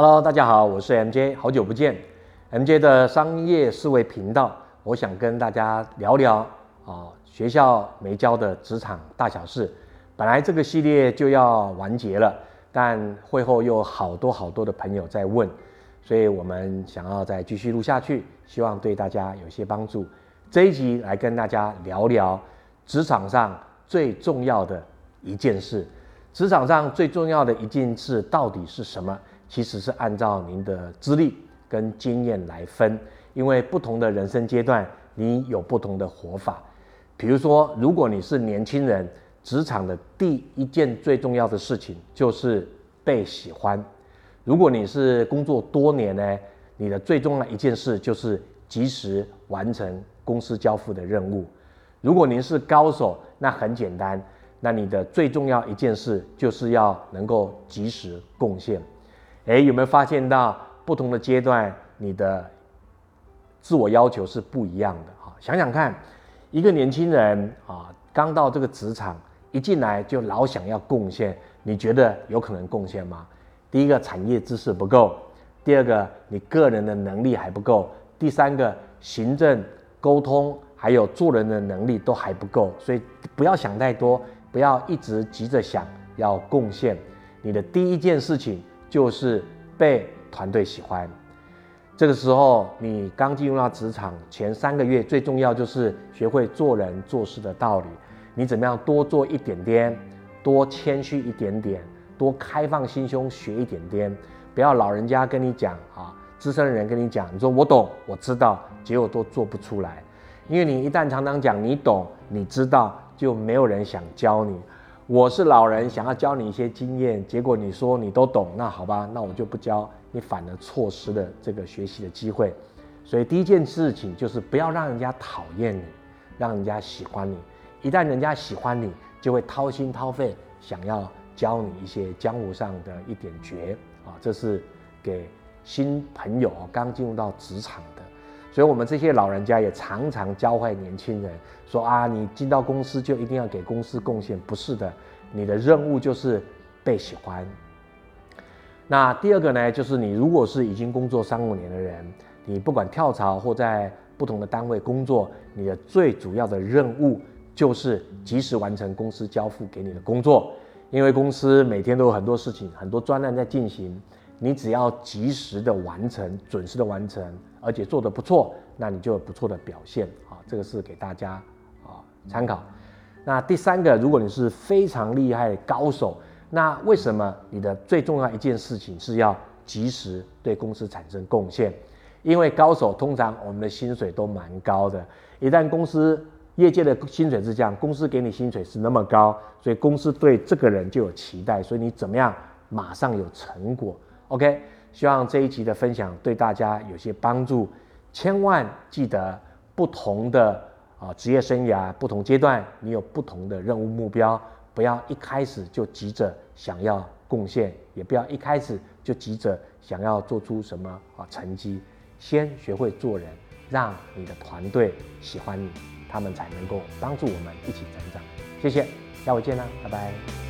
Hello，大家好，我是 MJ，好久不见。MJ 的商业思维频道，我想跟大家聊聊啊，学校没教的职场大小事。本来这个系列就要完结了，但会后又好多好多的朋友在问，所以我们想要再继续录下去，希望对大家有些帮助。这一集来跟大家聊聊职场上最重要的一件事。职场上最重要的一件事到底是什么？其实是按照您的资历跟经验来分，因为不同的人生阶段，你有不同的活法。比如说，如果你是年轻人，职场的第一件最重要的事情就是被喜欢；如果你是工作多年呢，你的最重要一件事就是及时完成公司交付的任务。如果您是高手，那很简单，那你的最重要一件事就是要能够及时贡献。哎，有没有发现到不同的阶段，你的自我要求是不一样的？哈，想想看，一个年轻人啊，刚到这个职场，一进来就老想要贡献，你觉得有可能贡献吗？第一个，产业知识不够；第二个，你个人的能力还不够；第三个，行政、沟通还有做人的能力都还不够。所以不要想太多，不要一直急着想要贡献。你的第一件事情。就是被团队喜欢。这个时候，你刚进入到职场前三个月，最重要就是学会做人做事的道理。你怎么样多做一点点，多谦虚一点点，多开放心胸学一点点。不要老人家跟你讲啊，资深的人跟你讲，你说我懂，我知道，结果都做不出来。因为你一旦常常讲你懂，你知道，就没有人想教你。我是老人，想要教你一些经验，结果你说你都懂，那好吧，那我就不教你，反而错失了这个学习的机会。所以第一件事情就是不要让人家讨厌你，让人家喜欢你。一旦人家喜欢你，就会掏心掏肺想要教你一些江湖上的一点诀啊。这是给新朋友刚进入到职场的。所以，我们这些老人家也常常教坏年轻人，说啊，你进到公司就一定要给公司贡献，不是的，你的任务就是被喜欢。那第二个呢，就是你如果是已经工作三五年的人，你不管跳槽或在不同的单位工作，你的最主要的任务就是及时完成公司交付给你的工作，因为公司每天都有很多事情，很多专案在进行。你只要及时的完成，准时的完成，而且做得不错，那你就有不错的表现啊。这个是给大家啊参考。那第三个，如果你是非常厉害的高手，那为什么你的最重要一件事情是要及时对公司产生贡献？因为高手通常我们的薪水都蛮高的，一旦公司业界的薪水是这样，公司给你薪水是那么高，所以公司对这个人就有期待，所以你怎么样马上有成果？OK，希望这一集的分享对大家有些帮助。千万记得，不同的啊职业生涯、不同阶段，你有不同的任务目标，不要一开始就急着想要贡献，也不要一开始就急着想要做出什么啊成绩。先学会做人，让你的团队喜欢你，他们才能够帮助我们一起成长。谢谢，下回见啦，拜拜。